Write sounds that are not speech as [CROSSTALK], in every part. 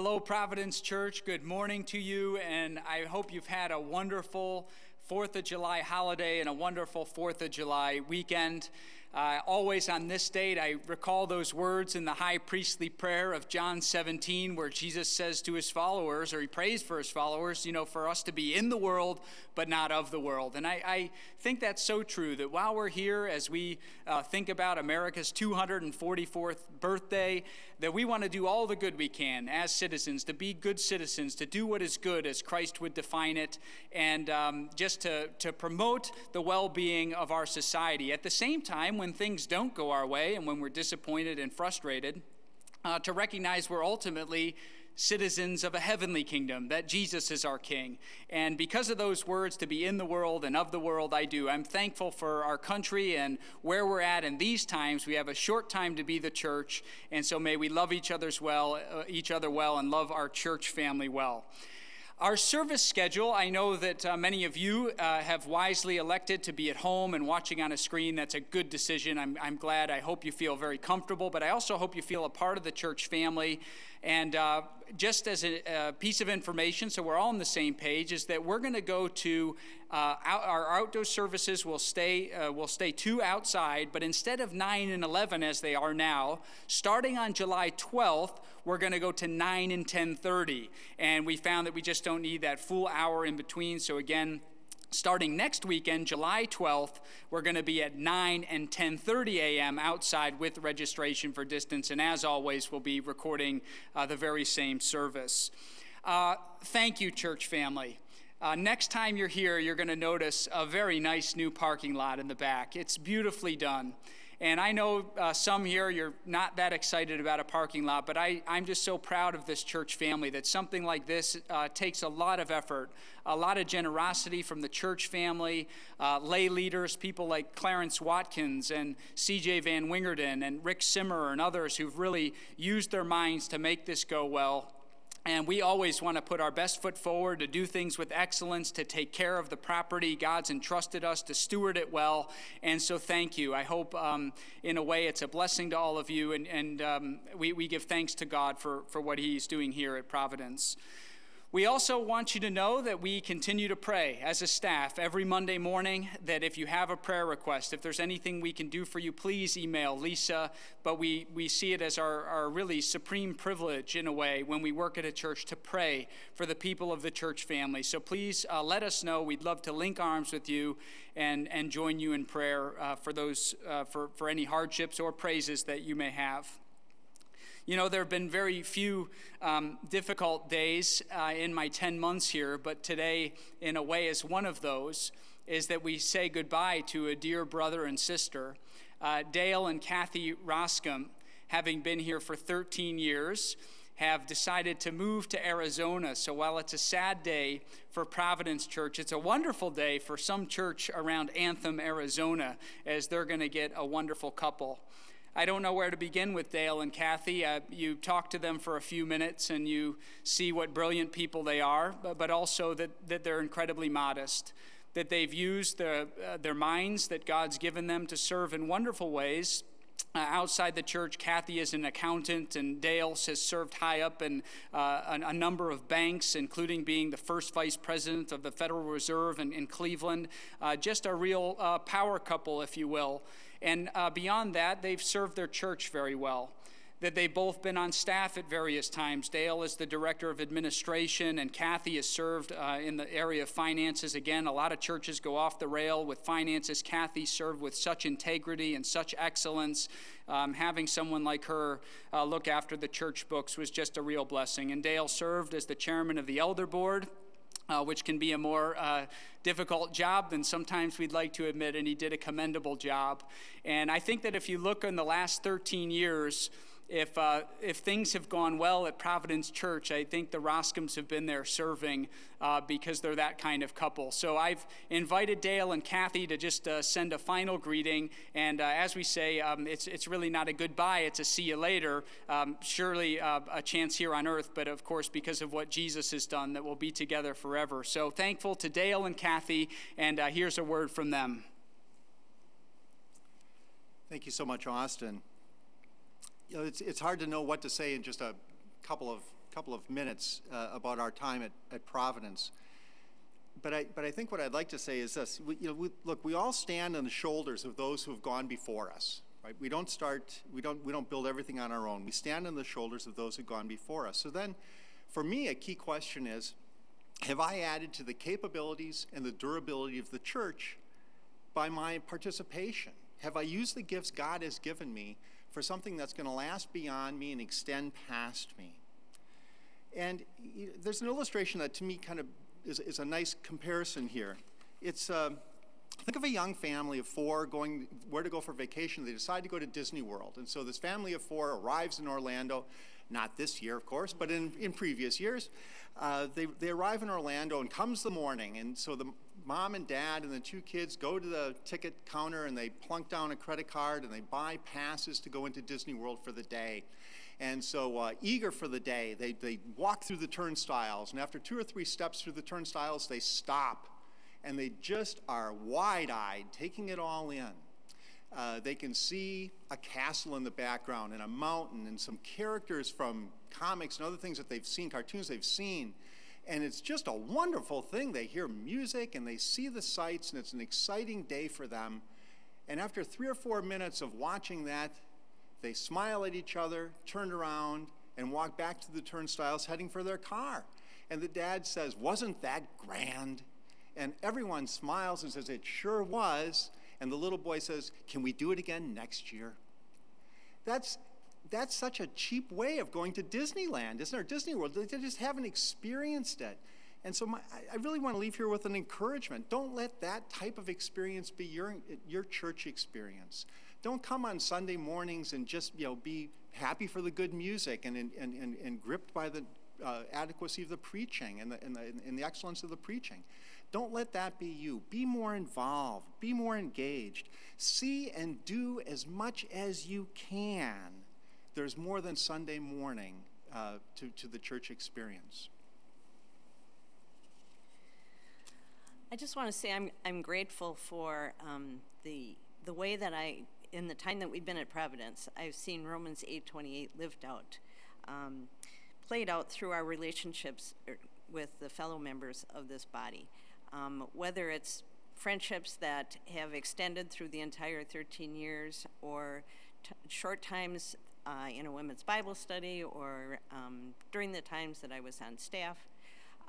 Hello, Providence Church. Good morning to you, and I hope you've had a wonderful Fourth of July holiday and a wonderful Fourth of July weekend. Uh, always on this date, I recall those words in the high priestly prayer of John 17, where Jesus says to his followers, or he prays for his followers, you know, for us to be in the world, but not of the world. And I, I think that's so true that while we're here, as we uh, think about America's 244th birthday, that we want to do all the good we can as citizens, to be good citizens, to do what is good as Christ would define it, and um, just to, to promote the well being of our society. At the same time, when things don't go our way and when we're disappointed and frustrated, uh, to recognize we're ultimately citizens of a heavenly kingdom, that Jesus is our King. And because of those words, to be in the world and of the world, I do. I'm thankful for our country and where we're at in these times. We have a short time to be the church, and so may we love each other's well, uh, each other well, and love our church family well. Our service schedule, I know that uh, many of you uh, have wisely elected to be at home and watching on a screen. That's a good decision. I'm, I'm glad. I hope you feel very comfortable, but I also hope you feel a part of the church family. And uh, just as a, a, piece of information, so we're all on the same page, is that we're going to go to uh, out, our outdoor services will stay uh, will stay two outside, but instead of nine and eleven as they are now, starting on July 12th, we're going to go to nine and 10:30. And we found that we just don't need that full hour in between. So again starting next weekend july 12th we're going to be at 9 and 10.30 a.m outside with registration for distance. And as always we'll be recording uh, the very same service. Uh, thank you church family. Uh, next time you're here you're going to notice a very nice new parking lot in the back. It's beautifully done and I know uh, some here, you're not that excited about a parking lot, but I, I'm just so proud of this church family that something like this uh, takes a lot of effort, a lot of generosity from the church family, uh, lay leaders, people like Clarence Watkins and CJ Van Wingerden and Rick Simmer and others who've really used their minds to make this go well. And we always want to put our best foot forward to do things with excellence, to take care of the property God's entrusted us, to steward it well. And so, thank you. I hope, um, in a way, it's a blessing to all of you. And, and um, we, we give thanks to God for, for what He's doing here at Providence. We also want you to know that we continue to pray as a staff every Monday morning. That if you have a prayer request, if there's anything we can do for you, please email Lisa. But we, we see it as our, our really supreme privilege, in a way, when we work at a church to pray for the people of the church family. So please uh, let us know. We'd love to link arms with you and, and join you in prayer uh, for, those, uh, for, for any hardships or praises that you may have. You know, there have been very few um, difficult days uh, in my 10 months here, but today, in a way, is one of those, is that we say goodbye to a dear brother and sister. Uh, Dale and Kathy Roscom, having been here for 13 years, have decided to move to Arizona. So while it's a sad day for Providence Church, it's a wonderful day for some church around Anthem, Arizona, as they're going to get a wonderful couple. I don't know where to begin with Dale and Kathy. Uh, you talk to them for a few minutes and you see what brilliant people they are, but, but also that, that they're incredibly modest, that they've used the, uh, their minds that God's given them to serve in wonderful ways. Uh, outside the church, Kathy is an accountant, and Dale has served high up in uh, a, a, number of banks, including being the first vice president of the Federal Reserve in, in Cleveland. Uh, just a real uh, power couple, if you will. And uh, beyond that, they've served their church very well. That they've both been on staff at various times. Dale is the director of administration, and Kathy has served uh, in the area of finances. Again, a lot of churches go off the rail with finances. Kathy served with such integrity and such excellence. Um, having someone like her uh, look after the church books was just a real blessing. And Dale served as the chairman of the elder board uh, which can be a more uh, difficult job than sometimes we'd like to admit, and he did a commendable job. And I think that if you look in the last 13 years, if, uh, if things have gone well at Providence Church, I think the Roscoms have been there serving uh, because they're that kind of couple. So I've invited Dale and Kathy to just uh, send a final greeting. And uh, as we say, um, it's, it's really not a goodbye, it's a see you later. Um, surely uh, a chance here on earth, but of course, because of what Jesus has done, that we'll be together forever. So thankful to Dale and Kathy, and uh, here's a word from them. Thank you so much, Austin you know, it's, it's hard to know what to say in just a couple of couple of minutes uh, about our time at, at Providence. But I, but I think what I'd like to say is this: we, you know, we, look, we all stand on the shoulders of those who have gone before us. Right? We don't start. We don't. We don't build everything on our own. We stand on the shoulders of those who've gone before us. So then, for me, a key question is: Have I added to the capabilities and the durability of the church by my participation? Have I used the gifts God has given me for something that's going to last beyond me and extend past me? And there's an illustration that to me kind of is, is a nice comparison here. It's uh, think of a young family of four going where to go for vacation. They decide to go to Disney World, and so this family of four arrives in Orlando. Not this year, of course, but in, in previous years. Uh, they, they arrive in Orlando, and comes the morning, and so the mom and dad and the two kids go to the ticket counter and they plunk down a credit card and they buy passes to go into Disney World for the day. And so, uh, eager for the day, they, they walk through the turnstiles. And after two or three steps through the turnstiles, they stop. And they just are wide eyed, taking it all in. Uh, they can see a castle in the background and a mountain and some characters from comics and other things that they've seen, cartoons they've seen. And it's just a wonderful thing. They hear music and they see the sights, and it's an exciting day for them. And after three or four minutes of watching that, they smile at each other, turn around, and walk back to the turnstiles heading for their car. And the dad says, Wasn't that grand? And everyone smiles and says, It sure was. And the little boy says, Can we do it again next year? That's, that's such a cheap way of going to Disneyland, isn't it? Disney World. They just haven't experienced it. And so my, I really want to leave here with an encouragement. Don't let that type of experience be your, your church experience. Don't come on Sunday mornings and just you know be happy for the good music and, and, and, and gripped by the uh, adequacy of the preaching and the, and, the, and the excellence of the preaching. Don't let that be you. Be more involved, be more engaged. See and do as much as you can. There's more than Sunday morning uh, to, to the church experience. I just want to say I'm, I'm grateful for um, the, the way that I in the time that we've been at Providence, I've seen Romans 8:28 lived out, um, played out through our relationships er, with the fellow members of this body. Um, whether it's friendships that have extended through the entire 13 years, or t- short times uh, in a women's Bible study, or um, during the times that I was on staff,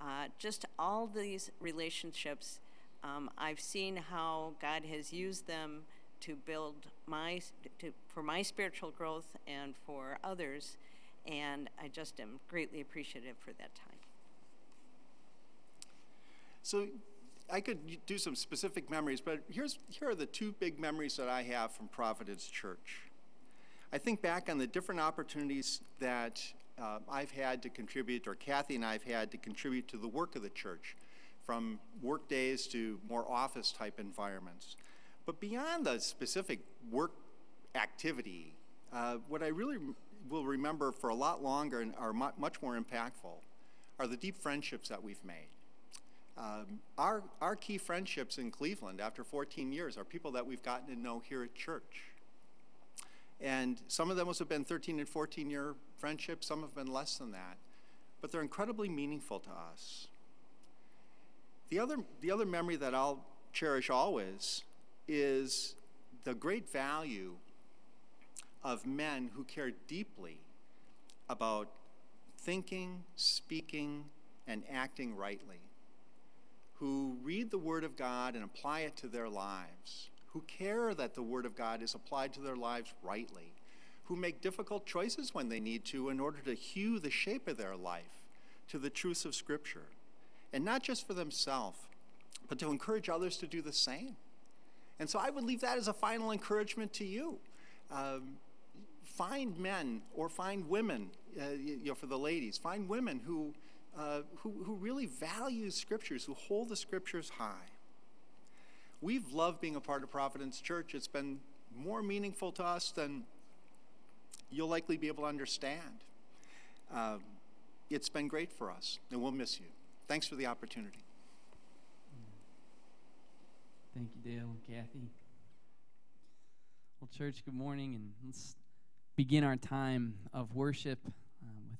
uh, just all these relationships. Um, I've seen how God has used them to build my to, for my spiritual growth and for others and i just am greatly appreciative for that time so i could do some specific memories but here's here are the two big memories that i have from providence church i think back on the different opportunities that uh, i've had to contribute or kathy and i've had to contribute to the work of the church from work days to more office type environments but beyond the specific work activity, uh, what I really will remember for a lot longer and are mu- much more impactful are the deep friendships that we've made. Um, our, our key friendships in Cleveland after 14 years are people that we've gotten to know here at church. And some of them must have been 13 and 14 year friendships, some have been less than that. But they're incredibly meaningful to us. The other, the other memory that I'll cherish always is the great value of men who care deeply about thinking, speaking, and acting rightly, who read the Word of God and apply it to their lives, who care that the Word of God is applied to their lives rightly, who make difficult choices when they need to in order to hew the shape of their life to the truths of Scripture, and not just for themselves, but to encourage others to do the same. And so I would leave that as a final encouragement to you. Um, find men or find women, uh, you know, for the ladies, find women who, uh, who, who really value scriptures, who hold the scriptures high. We've loved being a part of Providence Church. It's been more meaningful to us than you'll likely be able to understand. Um, it's been great for us, and we'll miss you. Thanks for the opportunity. Thank you, Dale and Kathy. Well, church, good morning, and let's begin our time of worship um, with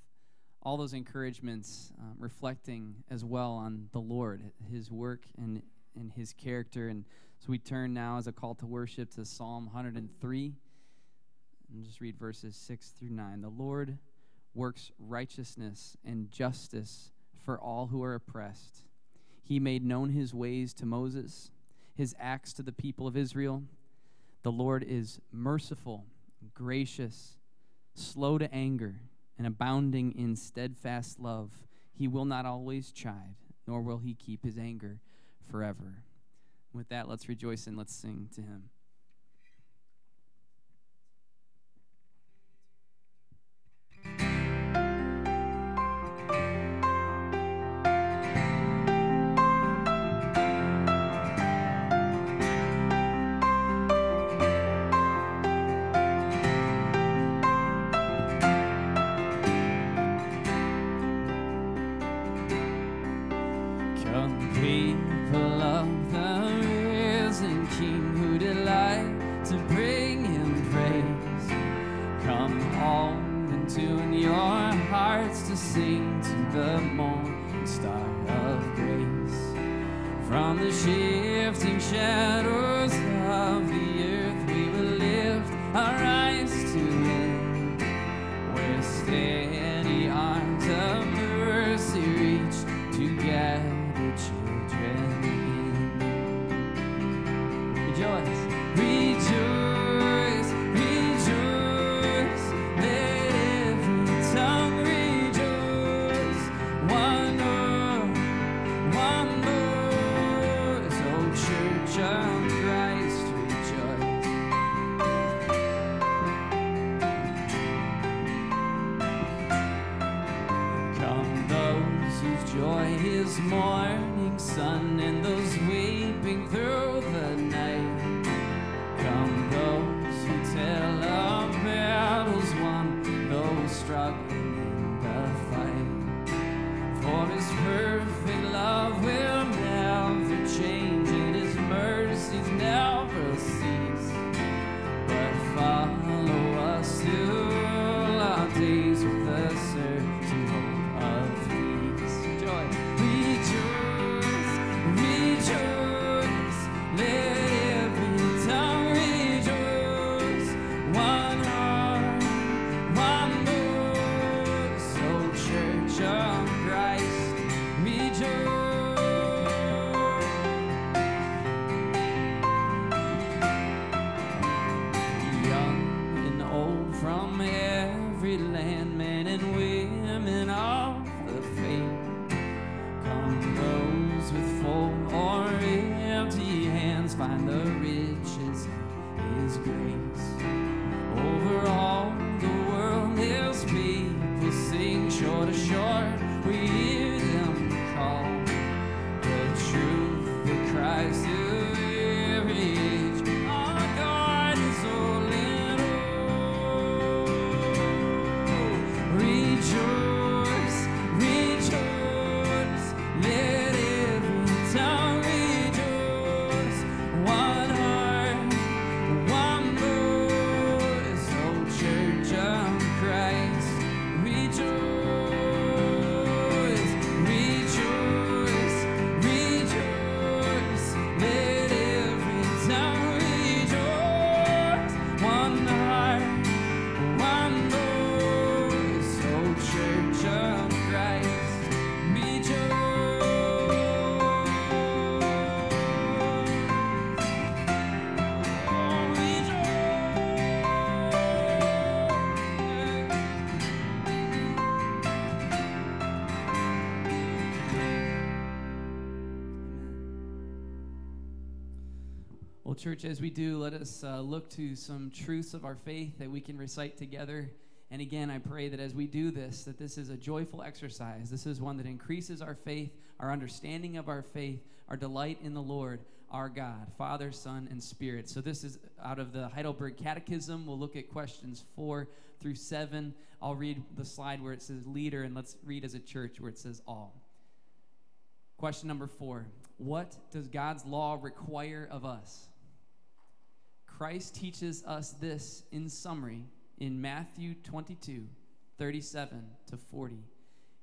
all those encouragements um, reflecting as well on the Lord, His work and, and His character. And so we turn now as a call to worship to Psalm 103 and just read verses 6 through 9. The Lord works righteousness and justice for all who are oppressed. He made known his ways to Moses, his acts to the people of Israel. The Lord is merciful, gracious, slow to anger, and abounding in steadfast love. He will not always chide, nor will he keep his anger forever. With that, let's rejoice and let's sing to him. Church, as we do, let us uh, look to some truths of our faith that we can recite together. And again, I pray that as we do this, that this is a joyful exercise. This is one that increases our faith, our understanding of our faith, our delight in the Lord, our God, Father, Son, and Spirit. So this is out of the Heidelberg Catechism. We'll look at questions four through seven. I'll read the slide where it says leader, and let's read as a church where it says all. Question number four What does God's law require of us? Christ teaches us this in summary in Matthew 22, 37 to 40.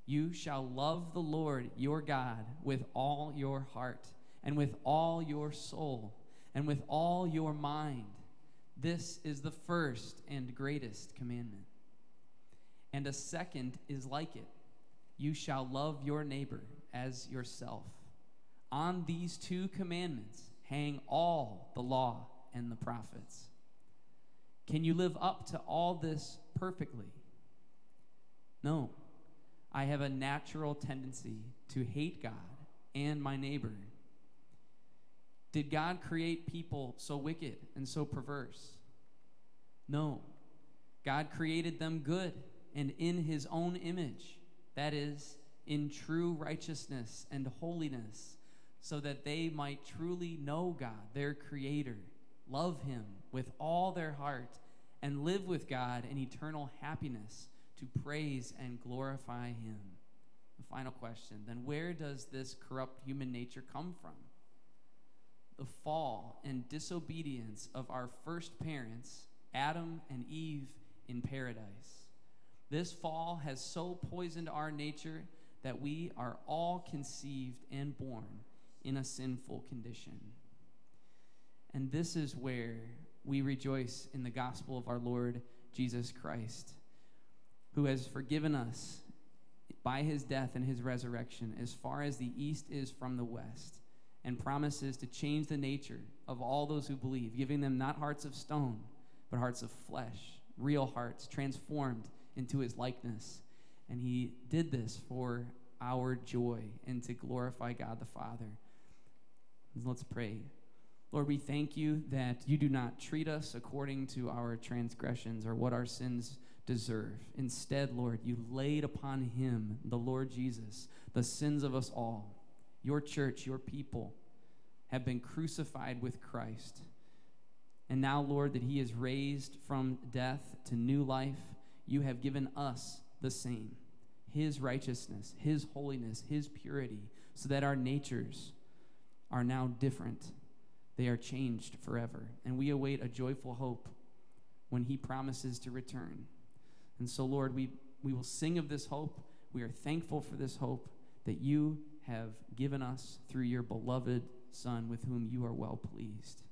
You shall love the Lord your God with all your heart, and with all your soul, and with all your mind. This is the first and greatest commandment. And a second is like it you shall love your neighbor as yourself. On these two commandments hang all the law and the prophets. Can you live up to all this perfectly? No. I have a natural tendency to hate God and my neighbor. Did God create people so wicked and so perverse? No. God created them good and in his own image, that is, in true righteousness and holiness, so that they might truly know God, their Creator, love Him with all their heart, and live with God in eternal happiness to praise and glorify Him. The final question then, where does this corrupt human nature come from? The fall and disobedience of our first parents, Adam and Eve, in paradise. This fall has so poisoned our nature that we are all conceived and born in a sinful condition. And this is where we rejoice in the gospel of our Lord Jesus Christ, who has forgiven us by his death and his resurrection as far as the east is from the west, and promises to change the nature of all those who believe, giving them not hearts of stone, but hearts of flesh, real hearts, transformed into his likeness. And he did this for our joy and to glorify God the Father. Let's pray. Lord, we thank you that you do not treat us according to our transgressions or what our sins deserve. Instead, Lord, you laid upon him, the Lord Jesus, the sins of us all. Your church, your people, have been crucified with Christ. And now, Lord, that he is raised from death to new life, you have given us the same his righteousness, his holiness, his purity, so that our natures are now different. They are changed forever. And we await a joyful hope when he promises to return. And so, Lord, we, we will sing of this hope. We are thankful for this hope that you have given us through your beloved Son, with whom you are well pleased.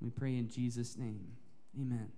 We pray in Jesus' name. Amen.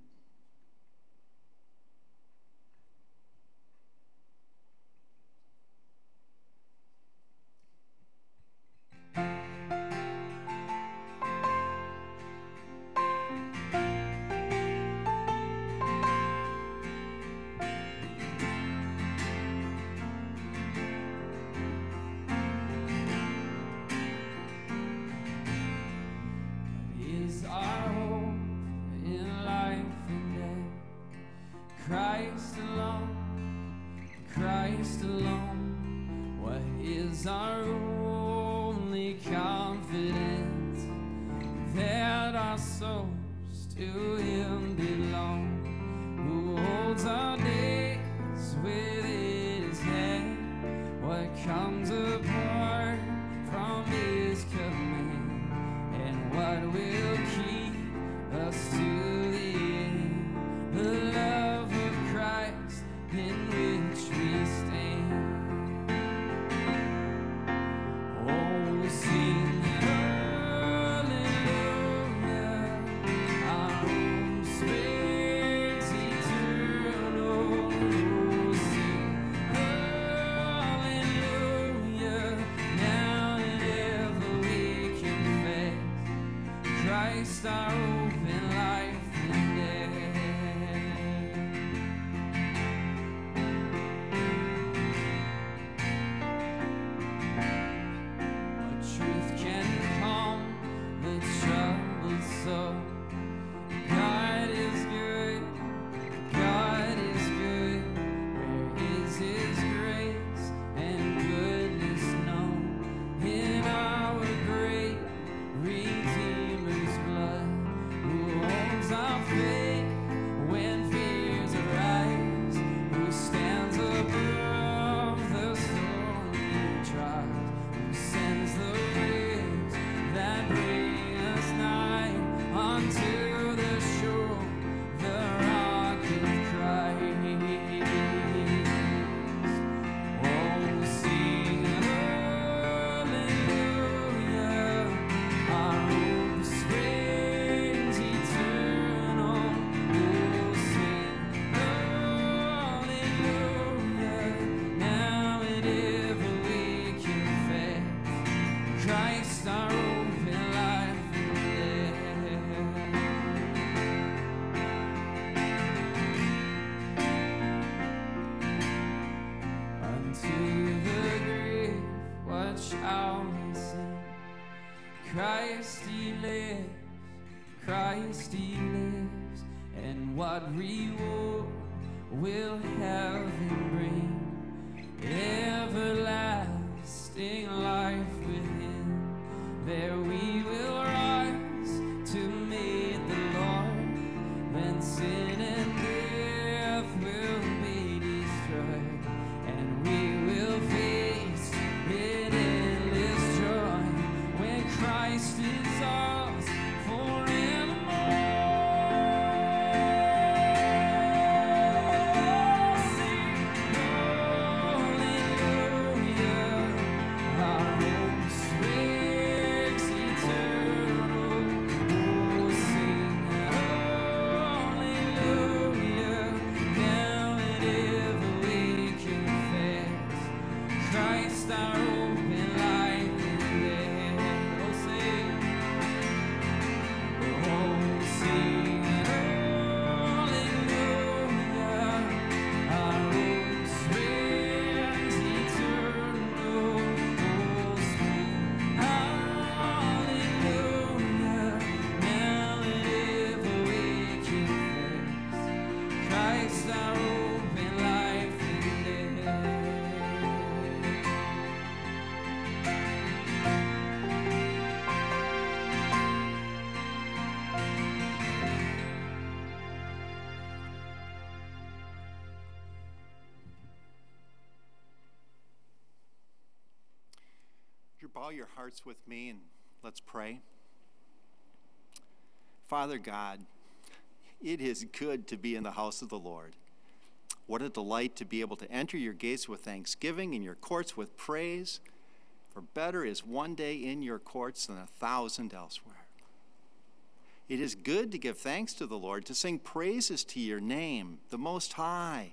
Your hearts with me and let's pray? Father God, it is good to be in the house of the Lord. What a delight to be able to enter your gates with thanksgiving and your courts with praise. For better is one day in your courts than a thousand elsewhere. It is good to give thanks to the Lord, to sing praises to your name, the Most High,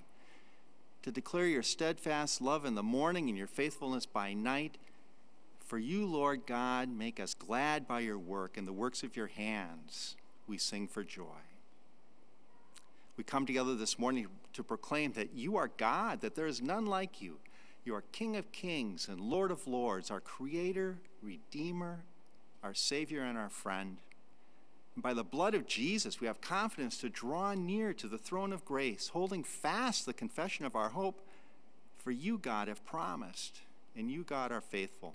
to declare your steadfast love in the morning and your faithfulness by night. For you, Lord God, make us glad by your work and the works of your hands. We sing for joy. We come together this morning to proclaim that you are God, that there is none like you. You are King of kings and Lord of lords, our Creator, Redeemer, our Savior, and our friend. And by the blood of Jesus, we have confidence to draw near to the throne of grace, holding fast the confession of our hope. For you, God, have promised, and you, God, are faithful.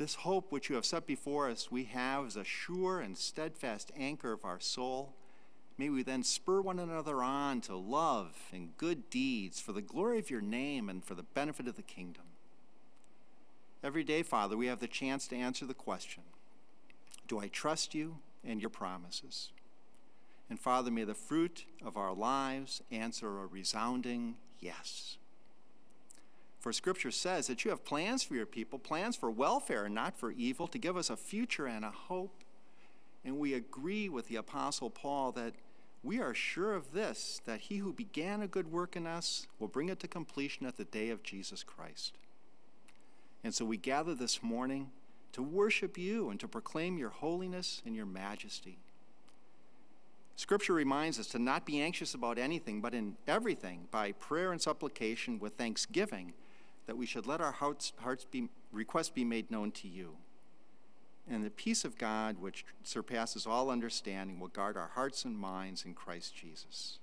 This hope which you have set before us, we have as a sure and steadfast anchor of our soul. May we then spur one another on to love and good deeds for the glory of your name and for the benefit of the kingdom. Every day, Father, we have the chance to answer the question Do I trust you and your promises? And Father, may the fruit of our lives answer a resounding yes. For Scripture says that you have plans for your people, plans for welfare and not for evil, to give us a future and a hope. And we agree with the Apostle Paul that we are sure of this, that he who began a good work in us will bring it to completion at the day of Jesus Christ. And so we gather this morning to worship you and to proclaim your holiness and your majesty. Scripture reminds us to not be anxious about anything, but in everything, by prayer and supplication with thanksgiving, that we should let our hearts, hearts be, requests be made known to you. And the peace of God, which surpasses all understanding, will guard our hearts and minds in Christ Jesus.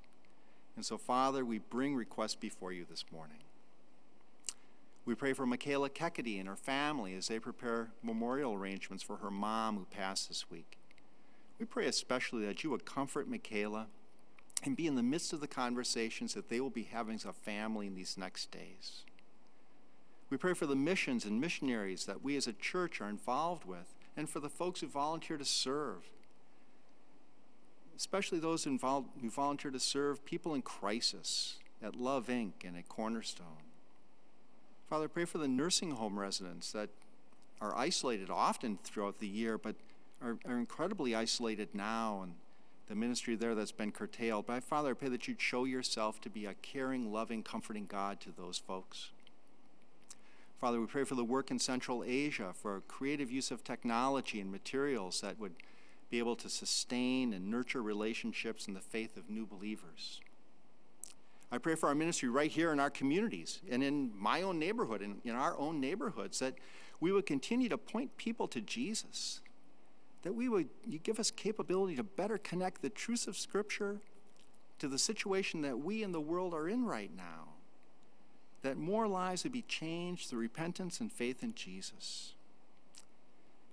And so, Father, we bring requests before you this morning. We pray for Michaela Kekedy and her family as they prepare memorial arrangements for her mom who passed this week. We pray especially that you would comfort Michaela and be in the midst of the conversations that they will be having as a family in these next days. We pray for the missions and missionaries that we as a church are involved with, and for the folks who volunteer to serve, especially those involved, who volunteer to serve people in crisis at Love Inc. and at Cornerstone. Father, pray for the nursing home residents that are isolated often throughout the year, but are, are incredibly isolated now, and the ministry there that's been curtailed. But Father, I pray that you'd show yourself to be a caring, loving, comforting God to those folks. Father, we pray for the work in Central Asia, for creative use of technology and materials that would be able to sustain and nurture relationships in the faith of new believers. I pray for our ministry right here in our communities and in my own neighborhood and in our own neighborhoods that we would continue to point people to Jesus. That we would you give us capability to better connect the truths of Scripture to the situation that we in the world are in right now. That more lives would be changed through repentance and faith in Jesus.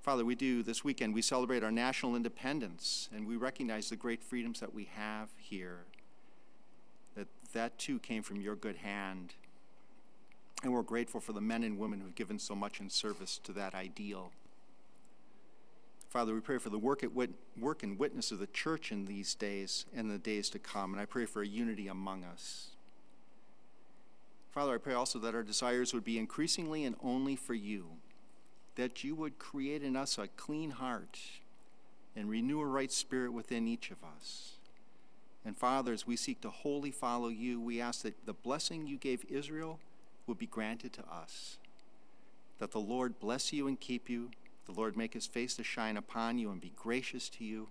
Father, we do this weekend, we celebrate our national independence and we recognize the great freedoms that we have here. That that too came from your good hand. And we're grateful for the men and women who've given so much in service to that ideal. Father, we pray for the work, at wit- work and witness of the church in these days and the days to come. And I pray for a unity among us. Father, I pray also that our desires would be increasingly and only for you, that you would create in us a clean heart and renew a right spirit within each of us. And Father, as we seek to wholly follow you, we ask that the blessing you gave Israel would be granted to us. That the Lord bless you and keep you. The Lord make his face to shine upon you and be gracious to you.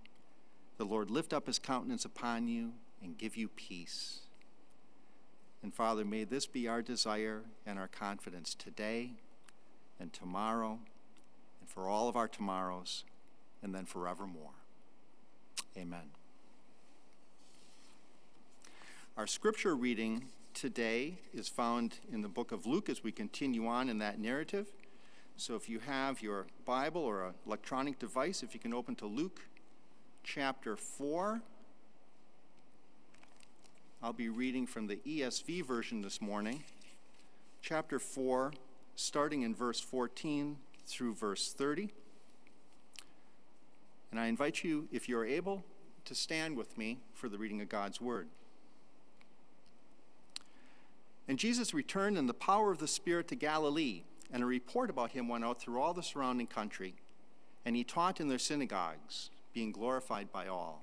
The Lord lift up his countenance upon you and give you peace. And Father, may this be our desire and our confidence today and tomorrow and for all of our tomorrows and then forevermore. Amen. Our scripture reading today is found in the book of Luke as we continue on in that narrative. So if you have your Bible or an electronic device, if you can open to Luke chapter 4. I'll be reading from the ESV version this morning, chapter 4, starting in verse 14 through verse 30. And I invite you, if you're able, to stand with me for the reading of God's Word. And Jesus returned in the power of the Spirit to Galilee, and a report about him went out through all the surrounding country. And he taught in their synagogues, being glorified by all.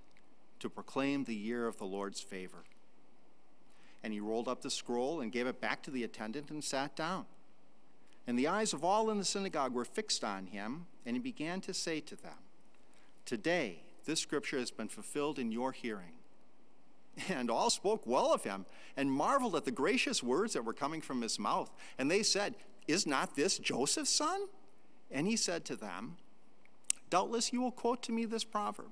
to proclaim the year of the Lord's favor. And he rolled up the scroll and gave it back to the attendant and sat down. And the eyes of all in the synagogue were fixed on him, and he began to say to them, Today, this scripture has been fulfilled in your hearing. [LAUGHS] And all spoke well of him and marveled at the gracious words that were coming from his mouth. And they said, Is not this Joseph's son? And he said to them, Doubtless you will quote to me this proverb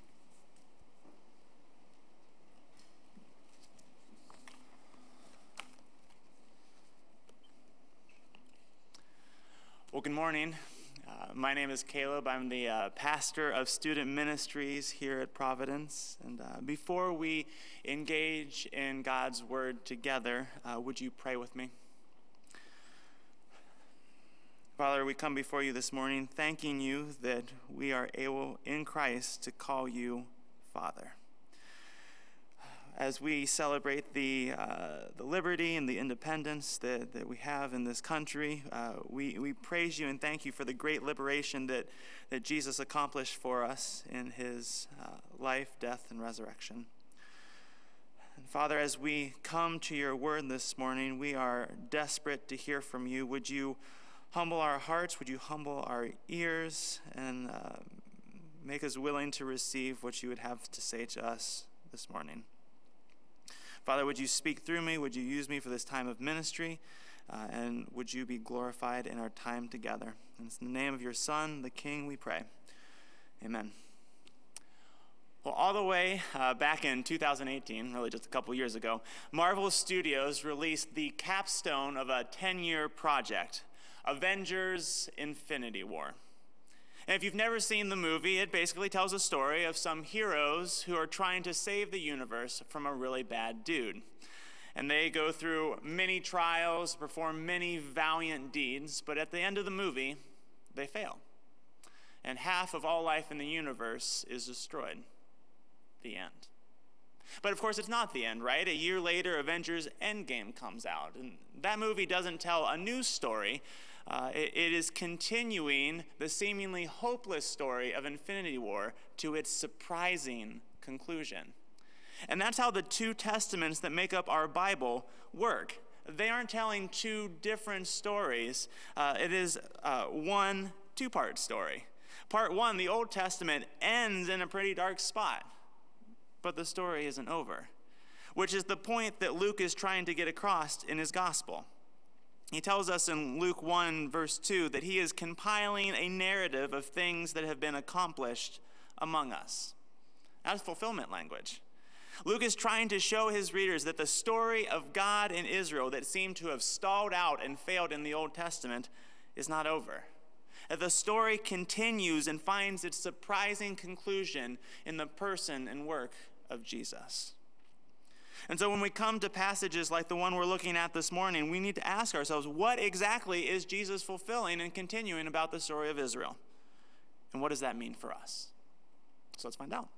Well, good morning. Uh, my name is Caleb. I'm the uh, pastor of student ministries here at Providence. And uh, before we engage in God's word together, uh, would you pray with me? Father, we come before you this morning thanking you that we are able in Christ to call you Father as we celebrate the, uh, the liberty and the independence that, that we have in this country, uh, we, we praise you and thank you for the great liberation that, that Jesus accomplished for us in his uh, life, death, and resurrection. And Father, as we come to your word this morning, we are desperate to hear from you. Would you humble our hearts? Would you humble our ears and uh, make us willing to receive what you would have to say to us this morning? Father, would you speak through me? Would you use me for this time of ministry? Uh, and would you be glorified in our time together? And it's in the name of your Son, the King, we pray. Amen. Well, all the way uh, back in 2018, really just a couple years ago, Marvel Studios released the capstone of a 10 year project Avengers Infinity War. And if you've never seen the movie, it basically tells a story of some heroes who are trying to save the universe from a really bad dude. And they go through many trials, perform many valiant deeds, but at the end of the movie, they fail. And half of all life in the universe is destroyed the end. But of course, it's not the end, right? A year later, Avengers Endgame comes out. And that movie doesn't tell a new story, uh, it, it is continuing the seemingly hopeless story of Infinity War to its surprising conclusion. And that's how the two testaments that make up our Bible work. They aren't telling two different stories, uh, it is uh, one two part story. Part one, the Old Testament, ends in a pretty dark spot. But the story isn't over, which is the point that Luke is trying to get across in his gospel. He tells us in Luke 1, verse 2, that he is compiling a narrative of things that have been accomplished among us. That's fulfillment language. Luke is trying to show his readers that the story of God in Israel that seemed to have stalled out and failed in the Old Testament is not over That the story continues and finds its surprising conclusion in the person and work of Jesus. And so, when we come to passages like the one we're looking at this morning, we need to ask ourselves what exactly is Jesus fulfilling and continuing about the story of Israel? And what does that mean for us? So, let's find out.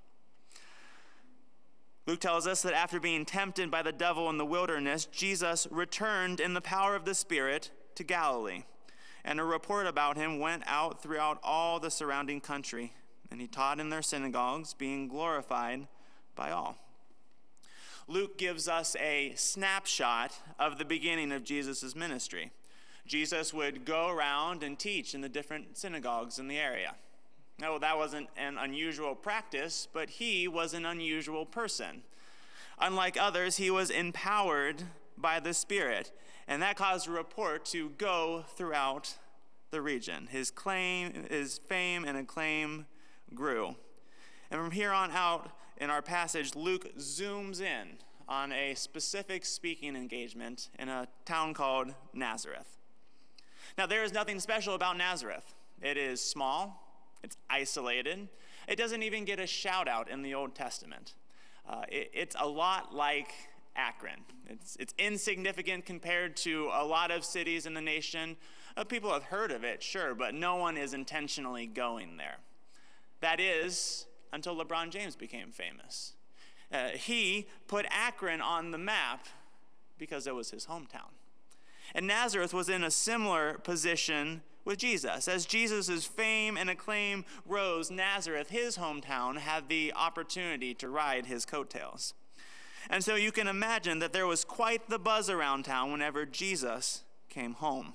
Luke tells us that after being tempted by the devil in the wilderness, Jesus returned in the power of the Spirit to Galilee and a report about him went out throughout all the surrounding country, and he taught in their synagogues, being glorified by all. Luke gives us a snapshot of the beginning of Jesus' ministry. Jesus would go around and teach in the different synagogues in the area. No, that wasn't an unusual practice, but he was an unusual person. Unlike others, he was empowered by the Spirit and that caused a report to go throughout the region. His claim, his fame and acclaim grew. And from here on out in our passage, Luke zooms in on a specific speaking engagement in a town called Nazareth. Now, there is nothing special about Nazareth. It is small, it's isolated, it doesn't even get a shout out in the Old Testament. Uh, it, it's a lot like Akron. It's, it's insignificant compared to a lot of cities in the nation. Uh, people have heard of it, sure, but no one is intentionally going there. That is, until LeBron James became famous. Uh, he put Akron on the map because it was his hometown. And Nazareth was in a similar position with Jesus. As Jesus' fame and acclaim rose, Nazareth, his hometown, had the opportunity to ride his coattails. And so you can imagine that there was quite the buzz around town whenever Jesus came home.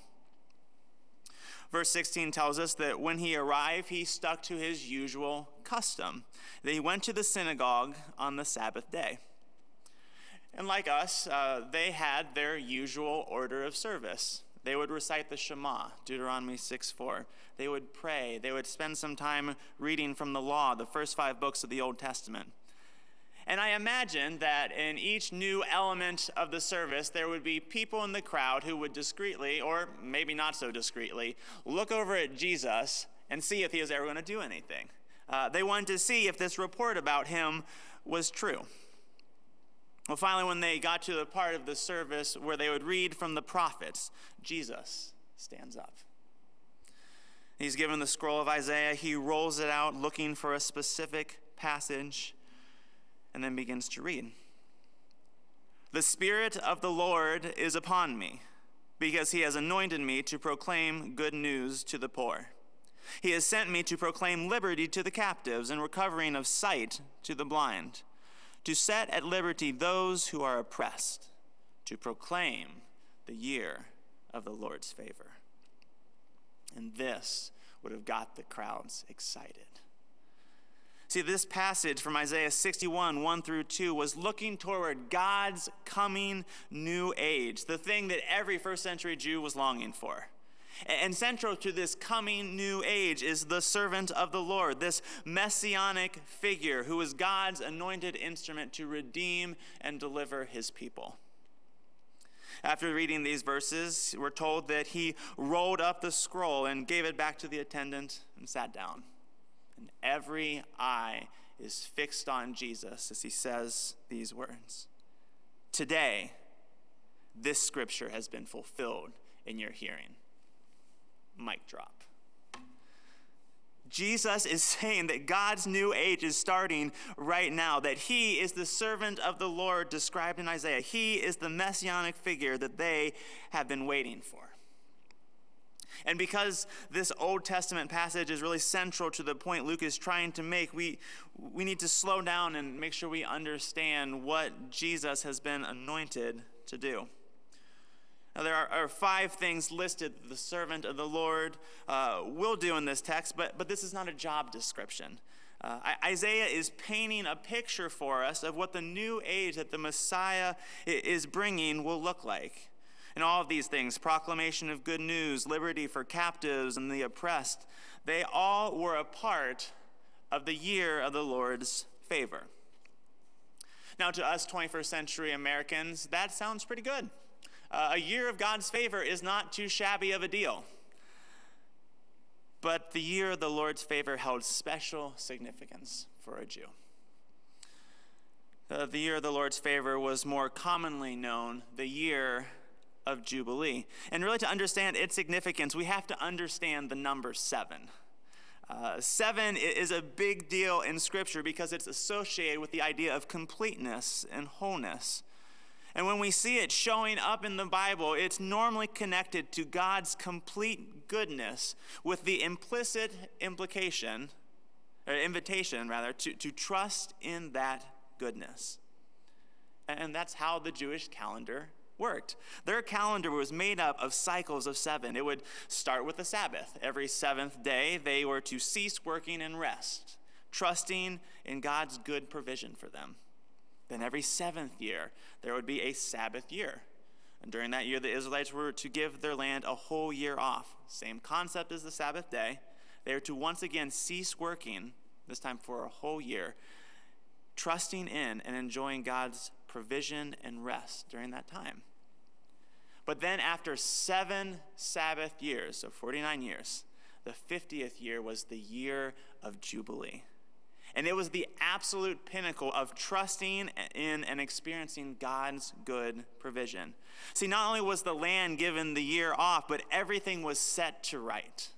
Verse 16 tells us that when he arrived, he stuck to his usual custom, he went to the synagogue on the Sabbath day. And like us, uh, they had their usual order of service. They would recite the Shema, Deuteronomy 6 4. They would pray. They would spend some time reading from the law, the first five books of the Old Testament. And I imagine that in each new element of the service, there would be people in the crowd who would discreetly, or maybe not so discreetly, look over at Jesus and see if he was ever going to do anything. Uh, they wanted to see if this report about him was true. Well, finally, when they got to the part of the service where they would read from the prophets, Jesus stands up. He's given the scroll of Isaiah. He rolls it out looking for a specific passage and then begins to read. The Spirit of the Lord is upon me, because he has anointed me to proclaim good news to the poor. He has sent me to proclaim liberty to the captives and recovering of sight to the blind, to set at liberty those who are oppressed, to proclaim the year of the Lord's favor. And this would have got the crowds excited. See, this passage from Isaiah 61, 1 through 2, was looking toward God's coming new age, the thing that every first century Jew was longing for. And central to this coming new age is the servant of the Lord, this messianic figure who is God's anointed instrument to redeem and deliver his people. After reading these verses, we're told that he rolled up the scroll and gave it back to the attendant and sat down. And every eye is fixed on Jesus as he says these words Today, this scripture has been fulfilled in your hearing. Mic drop. Jesus is [LAUGHS] saying that God's new age is starting right now, that he is the servant of the Lord described in Isaiah. He is the messianic figure that they have been waiting for. And because this Old Testament passage is really central to the point Luke is trying to make, we, we need to slow down and make sure we understand what Jesus has been anointed to do. Now, there are, are five things listed that the servant of the Lord uh, will do in this text, but, but this is not a job description. Uh, Isaiah is painting a picture for us of what the new age that the Messiah is bringing will look like. And all of these things proclamation of good news, liberty for captives and the oppressed they all were a part of the year of the Lord's favor. Now, to us 21st century Americans, that sounds pretty good. Uh, a year of God's favor is not too shabby of a deal. But the year of the Lord's favor held special significance for a Jew. Uh, the year of the Lord's favor was more commonly known the year of Jubilee. And really, to understand its significance, we have to understand the number seven. Uh, seven is a big deal in Scripture because it's associated with the idea of completeness and wholeness. And when we see it showing up in the Bible, it's normally connected to God's complete goodness with the implicit implication, or invitation rather, to, to trust in that goodness. And that's how the Jewish calendar worked. Their calendar was made up of cycles of seven. It would start with the Sabbath. Every seventh day, they were to cease working and rest, trusting in God's good provision for them. Then every seventh year, there would be a Sabbath year. And during that year, the Israelites were to give their land a whole year off. Same concept as the Sabbath day. They are to once again cease working, this time for a whole year, trusting in and enjoying God's provision and rest during that time. But then, after seven Sabbath years, so 49 years, the 50th year was the year of Jubilee. And it was the absolute pinnacle of trusting in and experiencing God's good provision. See, not only was the land given the year off, but everything was set to right.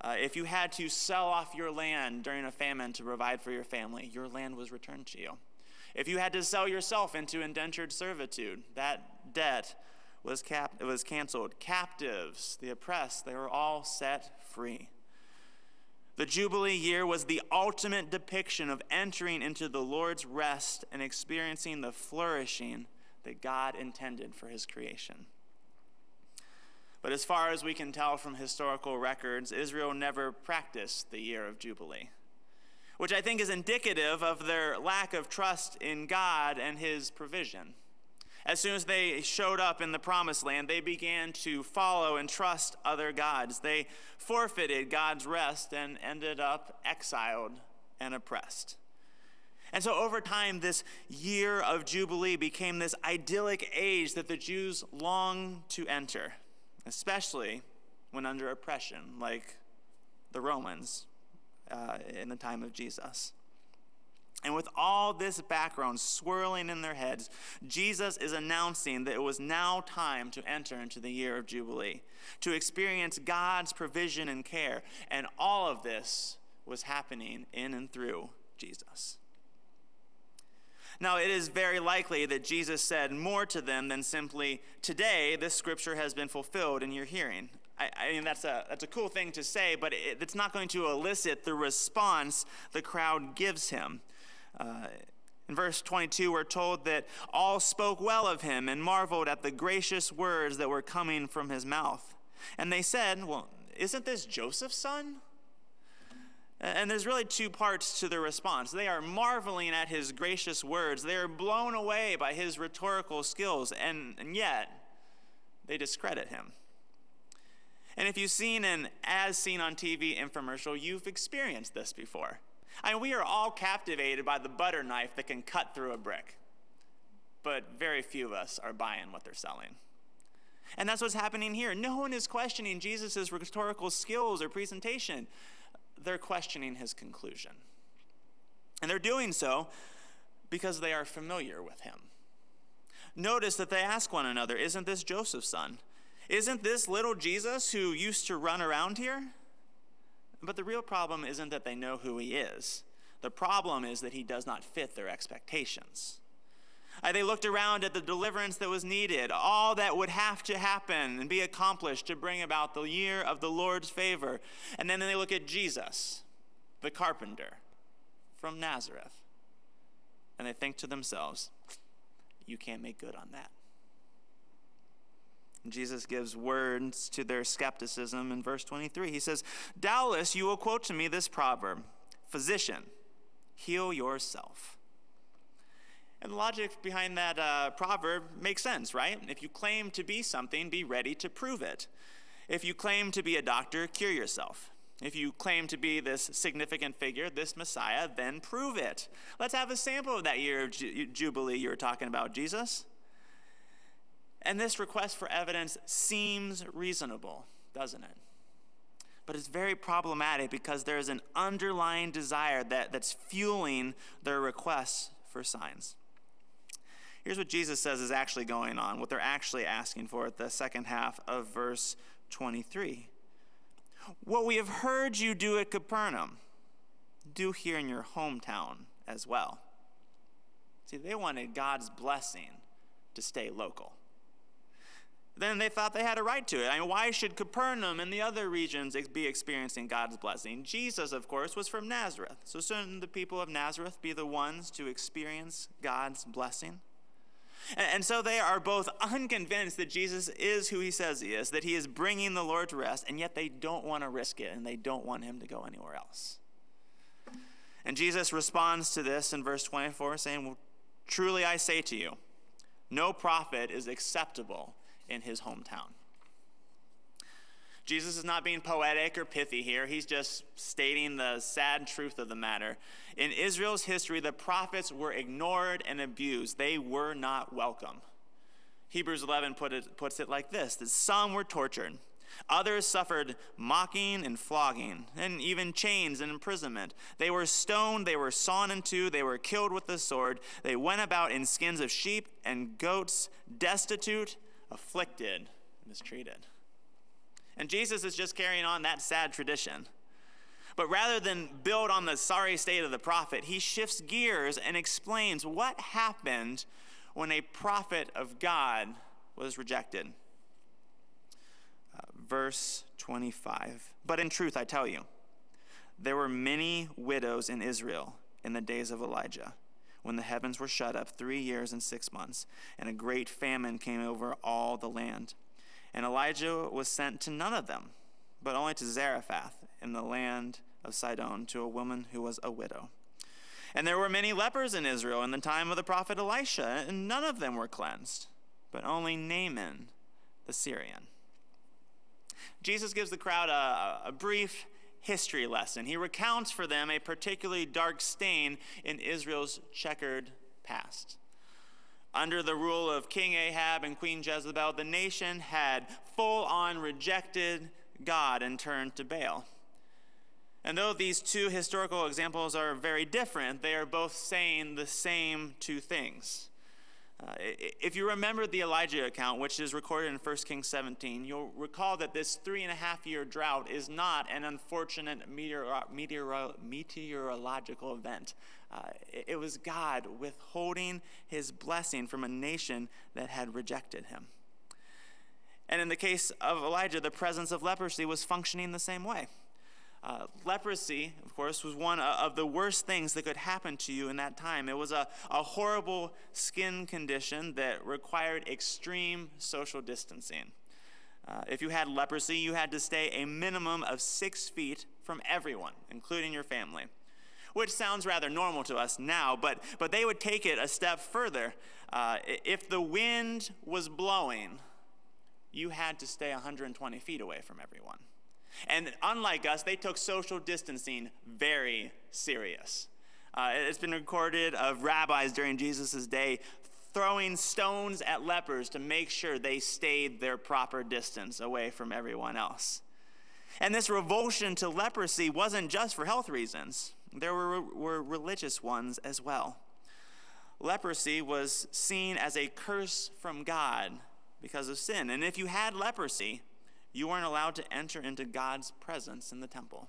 Uh, if you had to sell off your land during a famine to provide for your family, your land was returned to you. If you had to sell yourself into indentured servitude, that debt was, cap- was canceled. Captives, the oppressed, they were all set free. The Jubilee year was the ultimate depiction of entering into the Lord's rest and experiencing the flourishing that God intended for his creation. But as far as we can tell from historical records, Israel never practiced the year of Jubilee, which I think is indicative of their lack of trust in God and his provision. As soon as they showed up in the promised land, they began to follow and trust other gods. They forfeited God's rest and ended up exiled and oppressed. And so, over time, this year of Jubilee became this idyllic age that the Jews longed to enter, especially when under oppression, like the Romans uh, in the time of Jesus. And with all this background swirling in their heads, Jesus is announcing that it was now time to enter into the year of Jubilee, to experience God's provision and care. And all of this was happening in and through Jesus. Now, it is very likely that Jesus said more to them than simply, Today, this scripture has been fulfilled in your hearing. I, I mean, that's a, that's a cool thing to say, but it, it's not going to elicit the response the crowd gives him. Uh, In verse 22, we're told that all spoke well of him and marveled at the gracious words that were coming from his mouth. And they said, Well, isn't this Joseph's son? And there's really two parts to the response. They are marveling at his gracious words, they are blown away by his rhetorical skills, and, and yet they discredit him. And if you've seen an as seen on TV infomercial, you've experienced this before. I mean, we are all captivated by the butter knife that can cut through a brick, but very few of us are buying what they're selling. And that's what's happening here. No one is questioning Jesus' rhetorical skills or presentation, they're questioning his conclusion. And they're doing so because they are familiar with him. Notice that they ask one another, Isn't this Joseph's son? Isn't this little Jesus who used to run around here? But the real problem isn't that they know who he is. The problem is that he does not fit their expectations. Uh, they looked around at the deliverance that was needed, all that would have to happen and be accomplished to bring about the year of the Lord's favor. And then they look at Jesus, the carpenter from Nazareth, and they think to themselves, you can't make good on that. Jesus gives words to their skepticism in verse 23. He says, Doubtless you will quote to me this proverb Physician, heal yourself. And the logic behind that uh, proverb makes sense, right? If you claim to be something, be ready to prove it. If you claim to be a doctor, cure yourself. If you claim to be this significant figure, this Messiah, then prove it. Let's have a sample of that year of Jubilee you were talking about, Jesus. And this request for evidence seems reasonable, doesn't it? But it's very problematic because there is an underlying desire that, that's fueling their requests for signs. Here's what Jesus says is actually going on, what they're actually asking for at the second half of verse 23. What we have heard you do at Capernaum, do here in your hometown as well. See, they wanted God's blessing to stay local then they thought they had a right to it. I mean, why should Capernaum and the other regions be experiencing God's blessing? Jesus, of course, was from Nazareth. So shouldn't the people of Nazareth be the ones to experience God's blessing? And, so they are both unconvinced that Jesus is who he says he is, that he is bringing the Lord to rest, and yet they don't want to risk it and they don't want him to go anywhere else. And Jesus responds to this in verse 24, saying, Well, truly I say to you, no prophet is acceptable in his hometown. Jesus is not being poetic or pithy here. He's just stating the sad truth of the matter. In Israel's history, the prophets were ignored and abused, they were not welcome. Hebrews 11 put it, puts it like this that some were tortured, others suffered mocking and flogging, and even chains and imprisonment. They were stoned, they were sawn in two, they were killed with the sword. They went about in skins of sheep and goats, destitute afflicted, mistreated. And Jesus is just carrying on that sad tradition. But rather than build on the sorry state of the prophet, he shifts gears and explains what happened when a prophet of God was rejected. Uh, verse 25. But in truth, I tell you, there were many widows in Israel in the days of Elijah when the heavens were shut up three years and six months, and a great famine came over all the land. And Elijah was sent to none of them, but only to Zarephath in the land of Sidon, to a woman who was a widow. And there were many lepers in Israel in the time of the prophet Elisha, and none of them were cleansed, but only Naaman the Syrian. Jesus gives the crowd a, a brief history lesson. He recounts for them a particularly dark stain in Israel's checkered past. Under the rule of King Ahab and Queen Jezebel, the nation had full on rejected God and turned to Baal. And though these two historical examples are very different, they are both saying the same two things. Uh, if you remember the Elijah account, which is recorded in 1 Kings 17, you'll recall that this three and a half year drought is not an unfortunate meteor, meteor, meteorological event. Uh, it was God withholding his blessing from a nation that had rejected him. And in the case of Elijah, the presence of leprosy was functioning the same way. Uh, leprosy, of course, was one of the worst things that could happen to you in that time. It was a, a horrible skin condition that required extreme social distancing. Uh, if you had leprosy, you had to stay a minimum of six feet from everyone, including your family, which sounds rather normal to us now, but, but they would take it a step further. Uh, if the wind was blowing, you had to stay 120 feet away from everyone. And unlike us, they took social distancing very serious. Uh, it's been recorded of rabbis during Jesus' day throwing stones at lepers to make sure they stayed their proper distance away from everyone else. And this revulsion to leprosy wasn't just for health reasons, there were, were religious ones as well. Leprosy was seen as a curse from God because of sin. And if you had leprosy, you weren't allowed to enter into God's presence in the temple.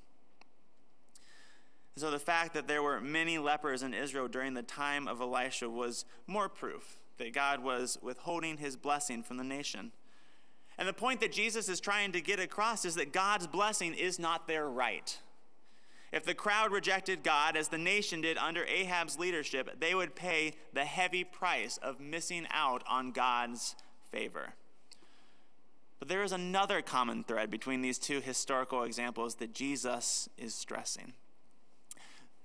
So the fact that there were many lepers in Israel during the time of Elisha was more proof that God was withholding his blessing from the nation. And the point that Jesus is trying to get across is that God's blessing is not their right. If the crowd rejected God, as the nation did under Ahab's leadership, they would pay the heavy price of missing out on God's favor. But there is another common thread between these two historical examples that Jesus is stressing.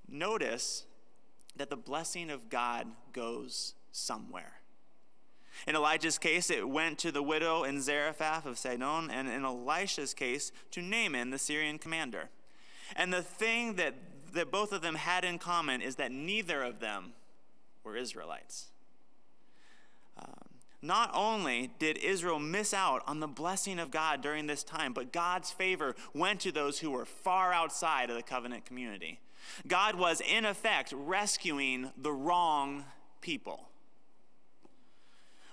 Notice that the blessing of God goes somewhere. In Elijah's case, it went to the widow in Zarephath of Sidon, and in Elisha's case, to Naaman, the Syrian commander. And the thing that, that both of them had in common is that neither of them were Israelites. Not only did Israel miss out on the blessing of God during this time, but God's favor went to those who were far outside of the covenant community. God was, in effect, rescuing the wrong people.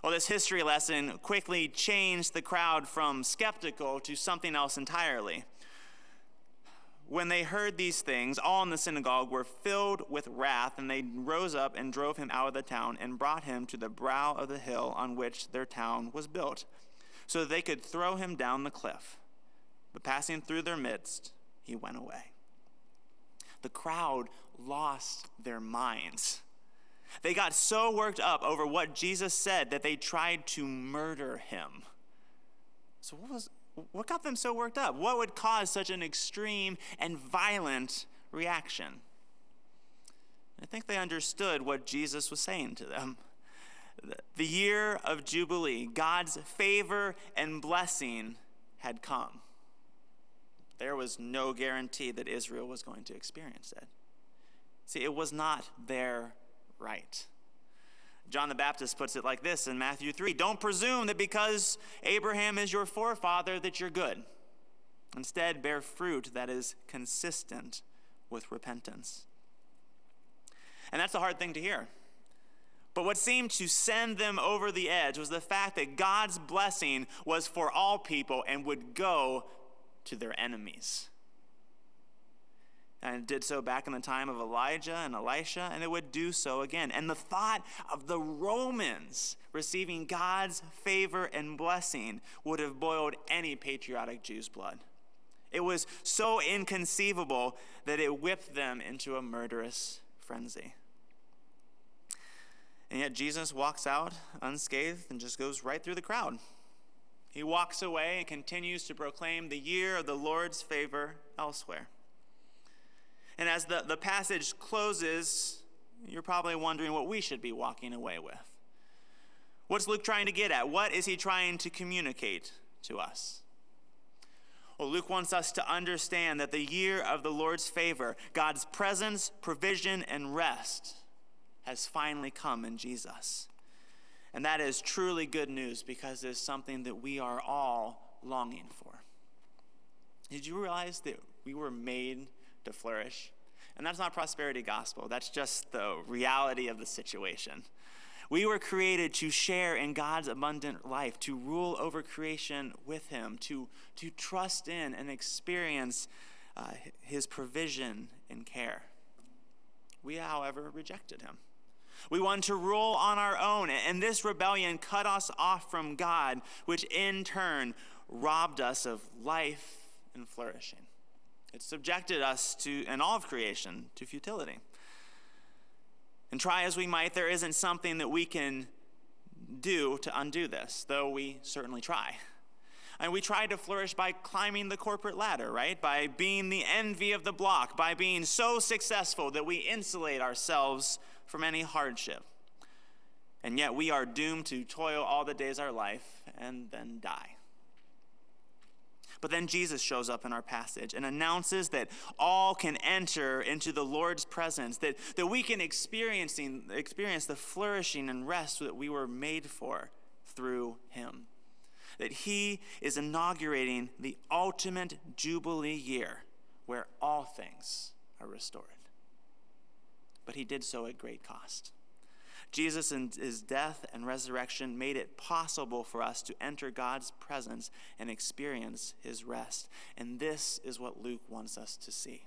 Well, this history lesson quickly changed the crowd from skeptical to something else entirely. When they heard these things, all in the synagogue were filled with wrath, and they rose up and drove him out of the town and brought him to the brow of the hill on which their town was built, so that they could throw him down the cliff. But passing through their midst, he went away. The crowd lost their minds. They got so worked up over what Jesus said that they tried to murder him. So, what was what got them so worked up? What would cause such an extreme and violent reaction? I think they understood what Jesus was saying to them. The year of Jubilee, God's favor and blessing had come. There was no guarantee that Israel was going to experience it. See, it was not their right. John the Baptist puts it like this in Matthew 3 Don't presume that because Abraham is your forefather that you're good. Instead, bear fruit that is consistent with repentance. And that's a hard thing to hear. But what seemed to send them over the edge was the fact that God's blessing was for all people and would go to their enemies and it did so back in the time of Elijah and Elisha, and it would do so again. And the thought of the Romans receiving God's favor and blessing would have boiled any patriotic Jew's blood. It was so inconceivable that it whipped them into a murderous frenzy. And yet Jesus walks out unscathed and just goes right through the crowd. He walks away and continues to proclaim the year of the Lord's favor elsewhere. And as the, the passage closes, you're probably wondering what we should be walking away with. What's Luke trying to get at? What is he trying to communicate to us? Well, Luke wants us to understand that the year of the Lord's favor, God's presence, provision, and rest, has finally come in Jesus. And that is truly good news because it's something that we are all longing for. Did you realize that we were made to flourish. And that's not prosperity gospel, that's just the reality of the situation. We were created to share in God's abundant life, to rule over creation with Him, to, to trust in and experience uh, His provision and care. We, however, rejected Him. We wanted to rule on our own, and this rebellion cut us off from God, which in turn robbed us of life and flourishing. It subjected us to, and all of creation, to futility. And try as we might, there isn't something that we can do to undo this, though we certainly try. And we try to flourish by climbing the corporate ladder, right? By being the envy of the block, by being so successful that we insulate ourselves from any hardship. And yet we are doomed to toil all the days of our life and then die. But then Jesus shows up in our passage and announces that all can enter into the Lord's presence, that, that we can experiencing, experience the flourishing and rest that we were made for through Him. That He is inaugurating the ultimate Jubilee year where all things are restored. But He did so at great cost. Jesus and his death and resurrection made it possible for us to enter God's presence and experience his rest. And this is what Luke wants us to see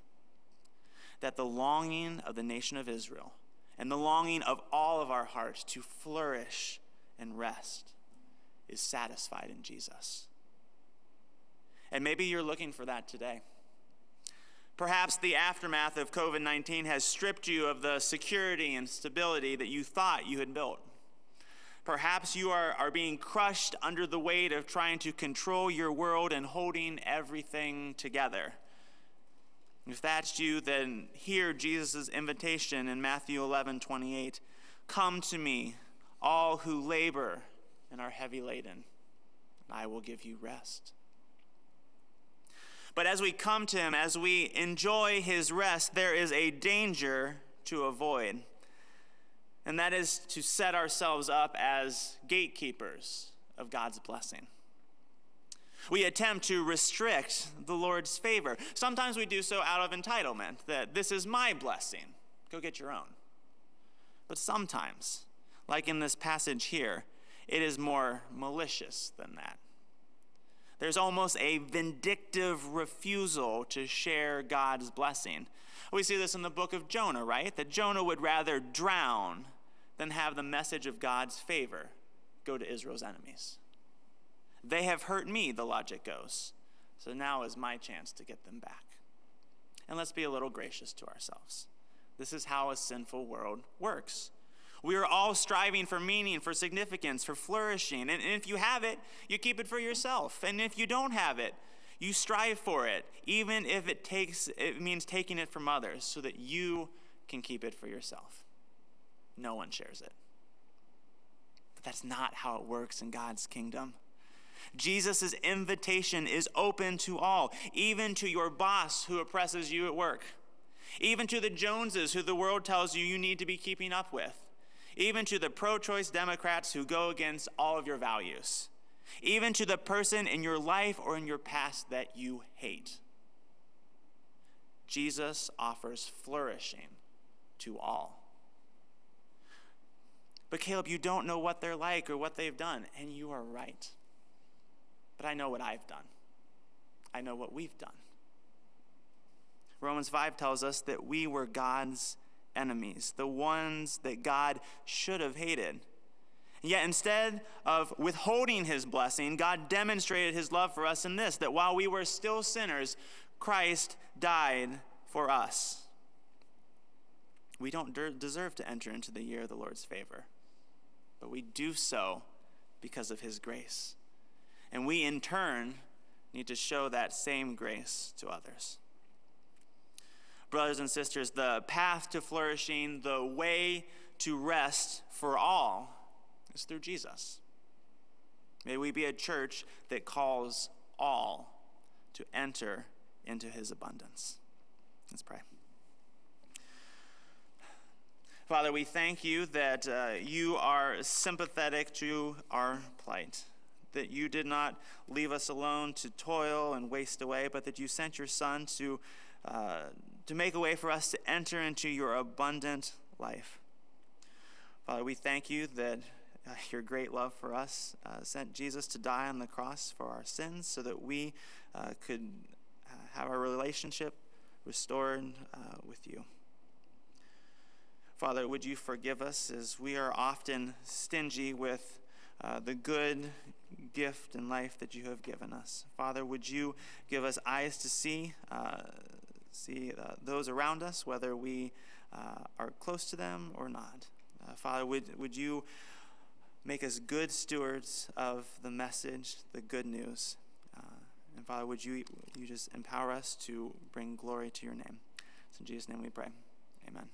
that the longing of the nation of Israel and the longing of all of our hearts to flourish and rest is satisfied in Jesus. And maybe you're looking for that today. Perhaps the aftermath of COVID 19 has stripped you of the security and stability that you thought you had built. Perhaps you are, are being crushed under the weight of trying to control your world and holding everything together. If that's you, then hear Jesus' invitation in Matthew 11 28. Come to me, all who labor and are heavy laden, and I will give you rest. But as we come to Him, as we enjoy His rest, there is a danger to avoid. And that is to set ourselves up as gatekeepers of God's blessing. We attempt to restrict the Lord's favor. Sometimes we do so out of entitlement, that this is my blessing, go get your own. But sometimes, like in this passage here, it is more malicious than that. There's almost a vindictive refusal to share God's blessing. We see this in the book of Jonah, right? That Jonah would rather drown than have the message of God's favor go to Israel's enemies. They have hurt me, the logic goes. So now is my chance to get them back. And let's be a little gracious to ourselves. This is how a sinful world works. We are all striving for meaning, for significance, for flourishing. And, if you have it, you keep it for yourself. And if you don't have it, you strive for it, even if it takes it means taking it from others so that you can keep it for yourself. No one shares it. But that's not how it works in God's kingdom. Jesus' invitation is open to all, even to your boss who oppresses you at work, even to the Joneses who the world tells you you need to be keeping up with even to the pro choice Democrats who go against all of your values, even to the person in your life or in your past that you hate. Jesus offers flourishing to all. But Caleb, you don't know what they're like or what they've done, and you are right. But I know what I've done. I know what we've done. Romans 5 tells us that we were God's enemies, the ones that God should have hated. Yet instead of withholding his blessing, God demonstrated his love for us in this that while we were still sinners, Christ died for us. We don't de- deserve to enter into the year of the Lord's favor, but we do so because of his grace. And we, in turn, need to show that same grace to others brothers and sisters, the path to flourishing, the way to rest for all is through Jesus. May we be a church that calls all to enter into his abundance. Let's pray. Father, we thank you that uh, you are sympathetic to our plight, that you did not leave us alone to toil and waste away, but that you sent your Son to. Uh, to make a way for us to enter into your abundant life. Father, we thank you that uh, your great love for us uh, sent Jesus to die on the cross for our sins so that we uh, could uh, have our relationship restored uh, with you. Father, would you forgive us as we are often stingy with uh, the good gift and life that you have given us. Father, would you give us eyes to see, see uh, those around us, whether we uh, are close to them or not. Uh, Father, would, would you make us good stewards of the message, the good news? Uh, and Father, would you, you just empower us to bring glory to your name? It's in Jesus' name we pray. Amen.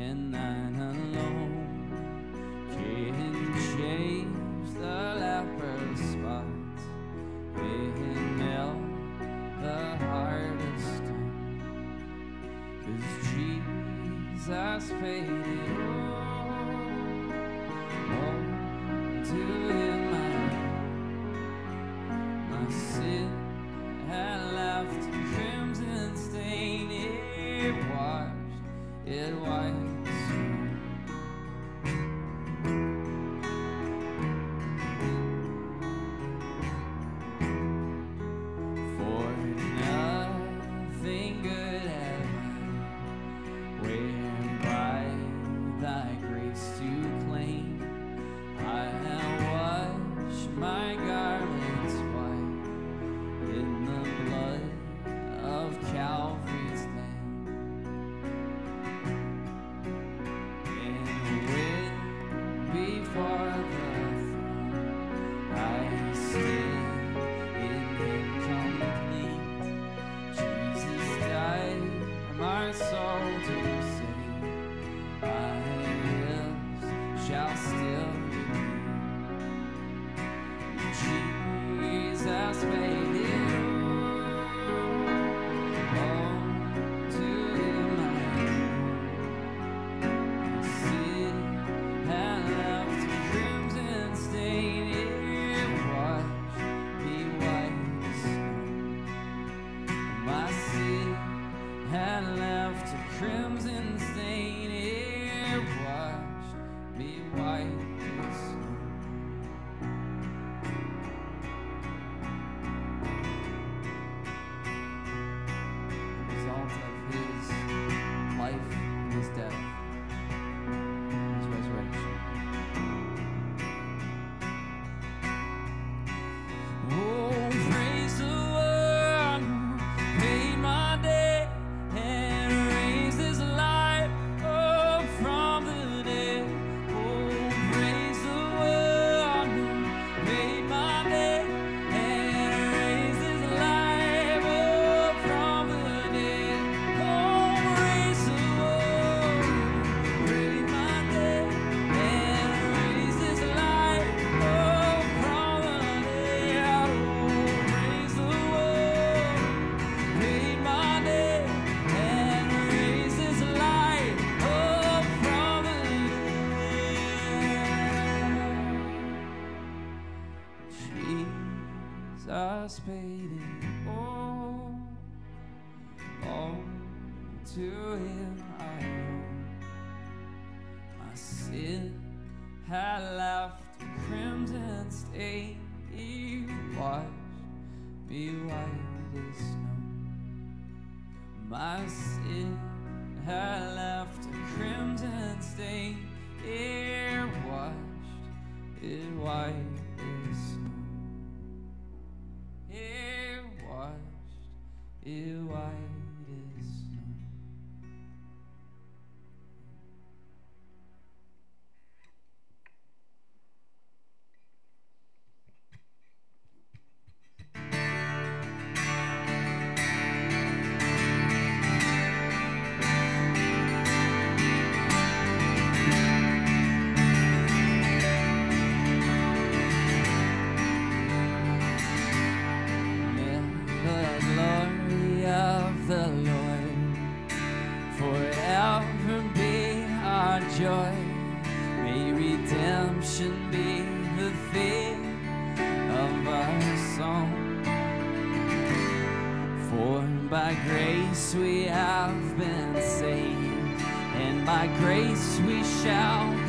and I participating on, on to him I owe. My sin had left a crimson stain. He washed me white as snow. My sin had left a crimson stain. It washed it white as snow. washed it white. by grace we have been saved, and by grace we shall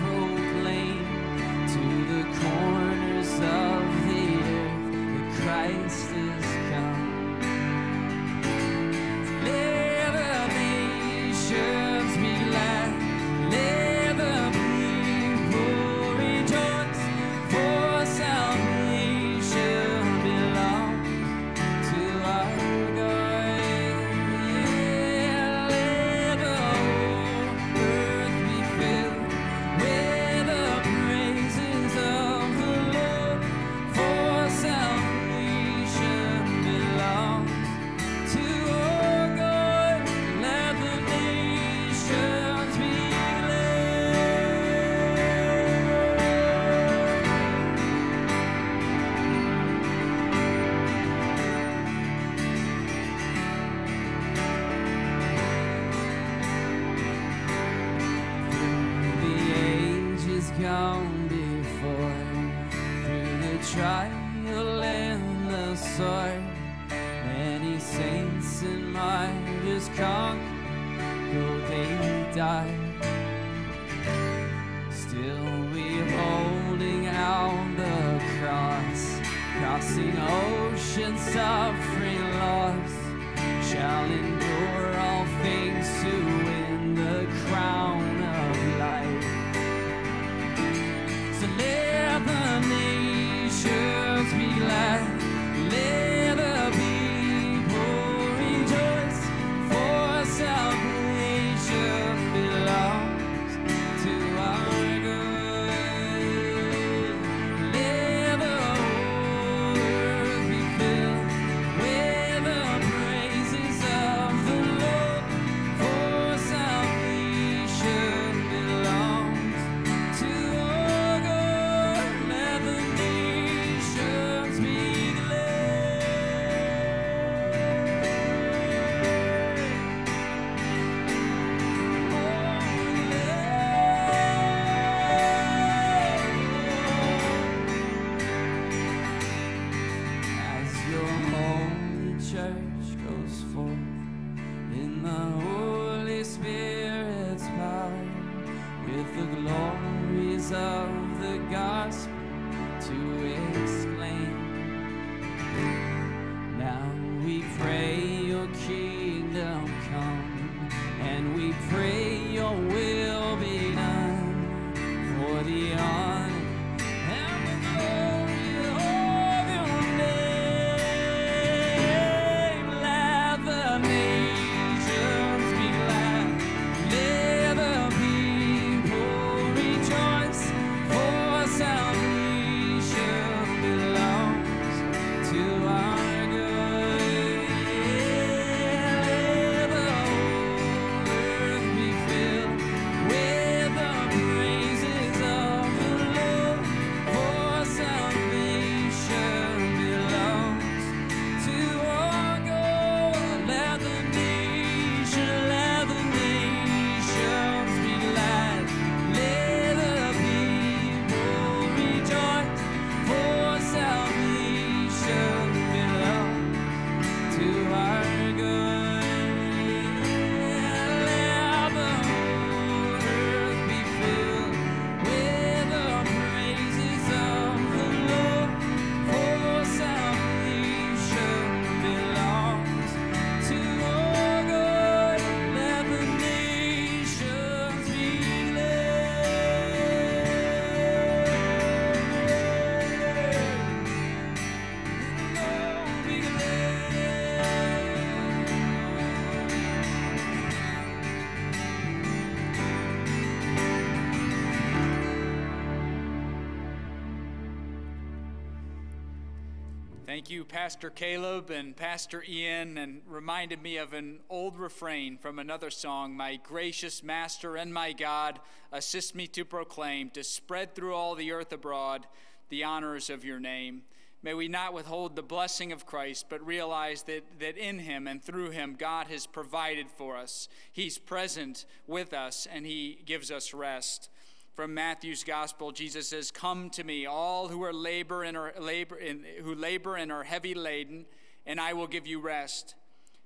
you, Pastor Caleb and Pastor Ian, and reminded me of an old refrain from another song My gracious Master and my God, assist me to proclaim, to spread through all the earth abroad the honors of your name. May we not withhold the blessing of Christ, but realize that, that in him and through him, God has provided for us. He's present with us, and he gives us rest from Matthew's gospel, Jesus says, "Come to me, all who are labor and are labor who labor and are heavy laden, and I will give you rest.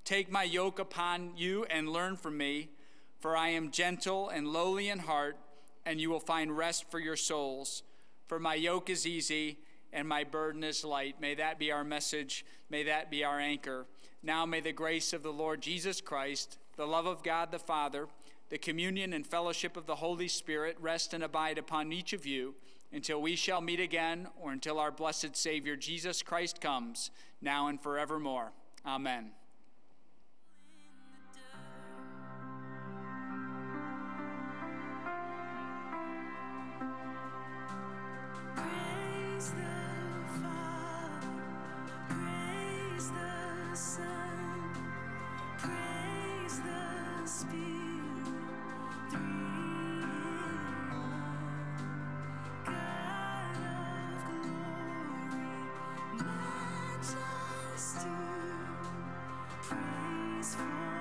Take my yoke upon you and learn from me, for I am gentle and lowly in heart, and you will find rest for your souls. For my yoke is easy and my burden is light." May that be our message. May that be our anchor. Now may the grace of the Lord Jesus Christ, the love of God the Father the communion and fellowship of the Holy Spirit rest and abide upon each of you until we shall meet again or until our blessed Savior Jesus Christ comes, now and forevermore. Amen. Praise the Son, praise the Spirit. is.